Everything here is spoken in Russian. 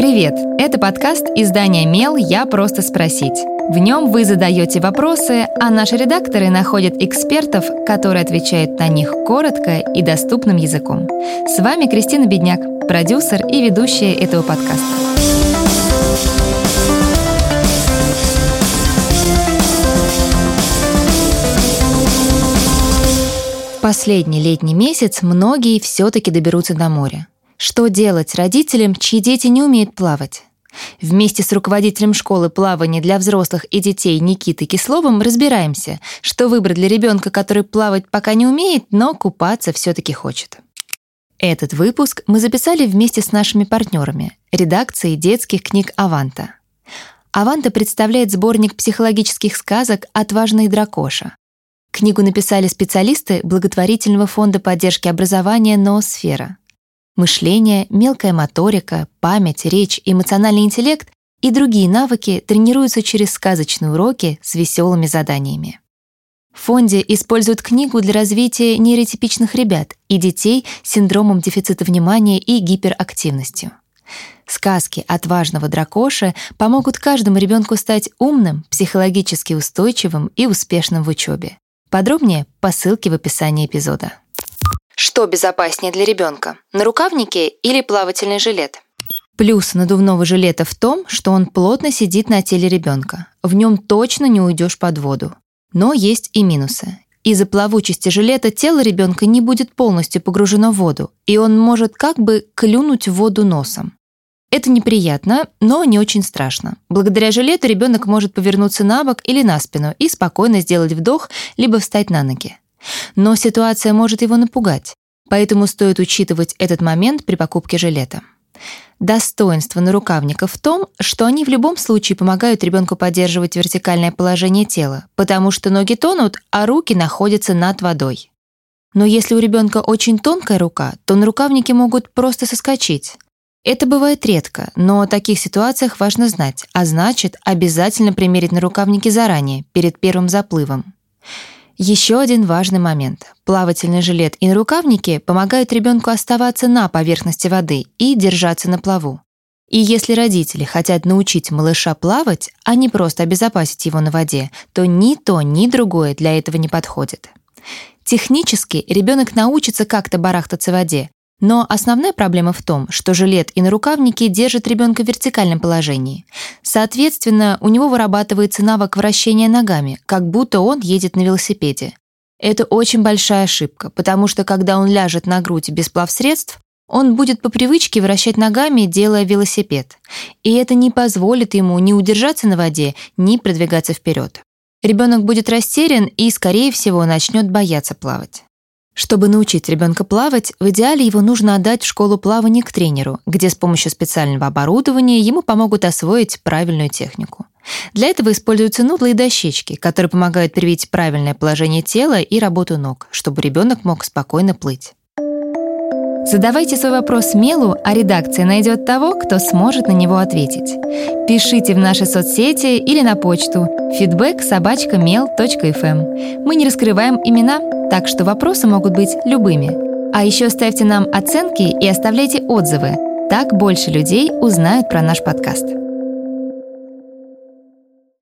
Привет! Это подкаст издания «Мел. Я просто спросить». В нем вы задаете вопросы, а наши редакторы находят экспертов, которые отвечают на них коротко и доступным языком. С вами Кристина Бедняк, продюсер и ведущая этого подкаста. Последний летний месяц многие все-таки доберутся до моря. Что делать родителям, чьи дети не умеют плавать? Вместе с руководителем школы плавания для взрослых и детей Никитой Кисловым разбираемся, что выбрать для ребенка, который плавать пока не умеет, но купаться все-таки хочет. Этот выпуск мы записали вместе с нашими партнерами, редакцией детских книг «Аванта». «Аванта» представляет сборник психологических сказок «Отважный дракоша». Книгу написали специалисты благотворительного фонда поддержки образования «Ноосфера». Мышление, мелкая моторика, память, речь, эмоциональный интеллект и другие навыки тренируются через сказочные уроки с веселыми заданиями. В фонде используют книгу для развития нейротипичных ребят и детей с синдромом дефицита внимания и гиперактивностью. Сказки отважного дракоша помогут каждому ребенку стать умным, психологически устойчивым и успешным в учебе. Подробнее по ссылке в описании эпизода. Что безопаснее для ребенка? Нарукавники или плавательный жилет? Плюс надувного жилета в том, что он плотно сидит на теле ребенка. В нем точно не уйдешь под воду. Но есть и минусы. Из-за плавучести жилета тело ребенка не будет полностью погружено в воду, и он может как бы клюнуть в воду носом. Это неприятно, но не очень страшно. Благодаря жилету ребенок может повернуться на бок или на спину и спокойно сделать вдох, либо встать на ноги. Но ситуация может его напугать, поэтому стоит учитывать этот момент при покупке жилета. Достоинство нарукавников в том, что они в любом случае помогают ребенку поддерживать вертикальное положение тела, потому что ноги тонут, а руки находятся над водой. Но если у ребенка очень тонкая рука, то нарукавники могут просто соскочить. Это бывает редко, но о таких ситуациях важно знать, а значит, обязательно примерить нарукавники заранее, перед первым заплывом. Еще один важный момент. Плавательный жилет и нарукавники помогают ребенку оставаться на поверхности воды и держаться на плаву. И если родители хотят научить малыша плавать, а не просто обезопасить его на воде, то ни то, ни другое для этого не подходит. Технически ребенок научится как-то барахтаться в воде, но основная проблема в том, что жилет и нарукавники держат ребенка в вертикальном положении. Соответственно, у него вырабатывается навык вращения ногами, как будто он едет на велосипеде. Это очень большая ошибка, потому что когда он ляжет на грудь без плавсредств, он будет по привычке вращать ногами, делая велосипед. И это не позволит ему ни удержаться на воде, ни продвигаться вперед. Ребенок будет растерян и, скорее всего, начнет бояться плавать. Чтобы научить ребенка плавать, в идеале его нужно отдать в школу плавания к тренеру, где с помощью специального оборудования ему помогут освоить правильную технику. Для этого используются нудлы и дощечки, которые помогают привить правильное положение тела и работу ног, чтобы ребенок мог спокойно плыть. Задавайте свой вопрос Мелу, а редакция найдет того, кто сможет на него ответить. Пишите в наши соцсети или на почту feedback mail.fm. Мы не раскрываем имена, так что вопросы могут быть любыми. А еще ставьте нам оценки и оставляйте отзывы. Так больше людей узнают про наш подкаст.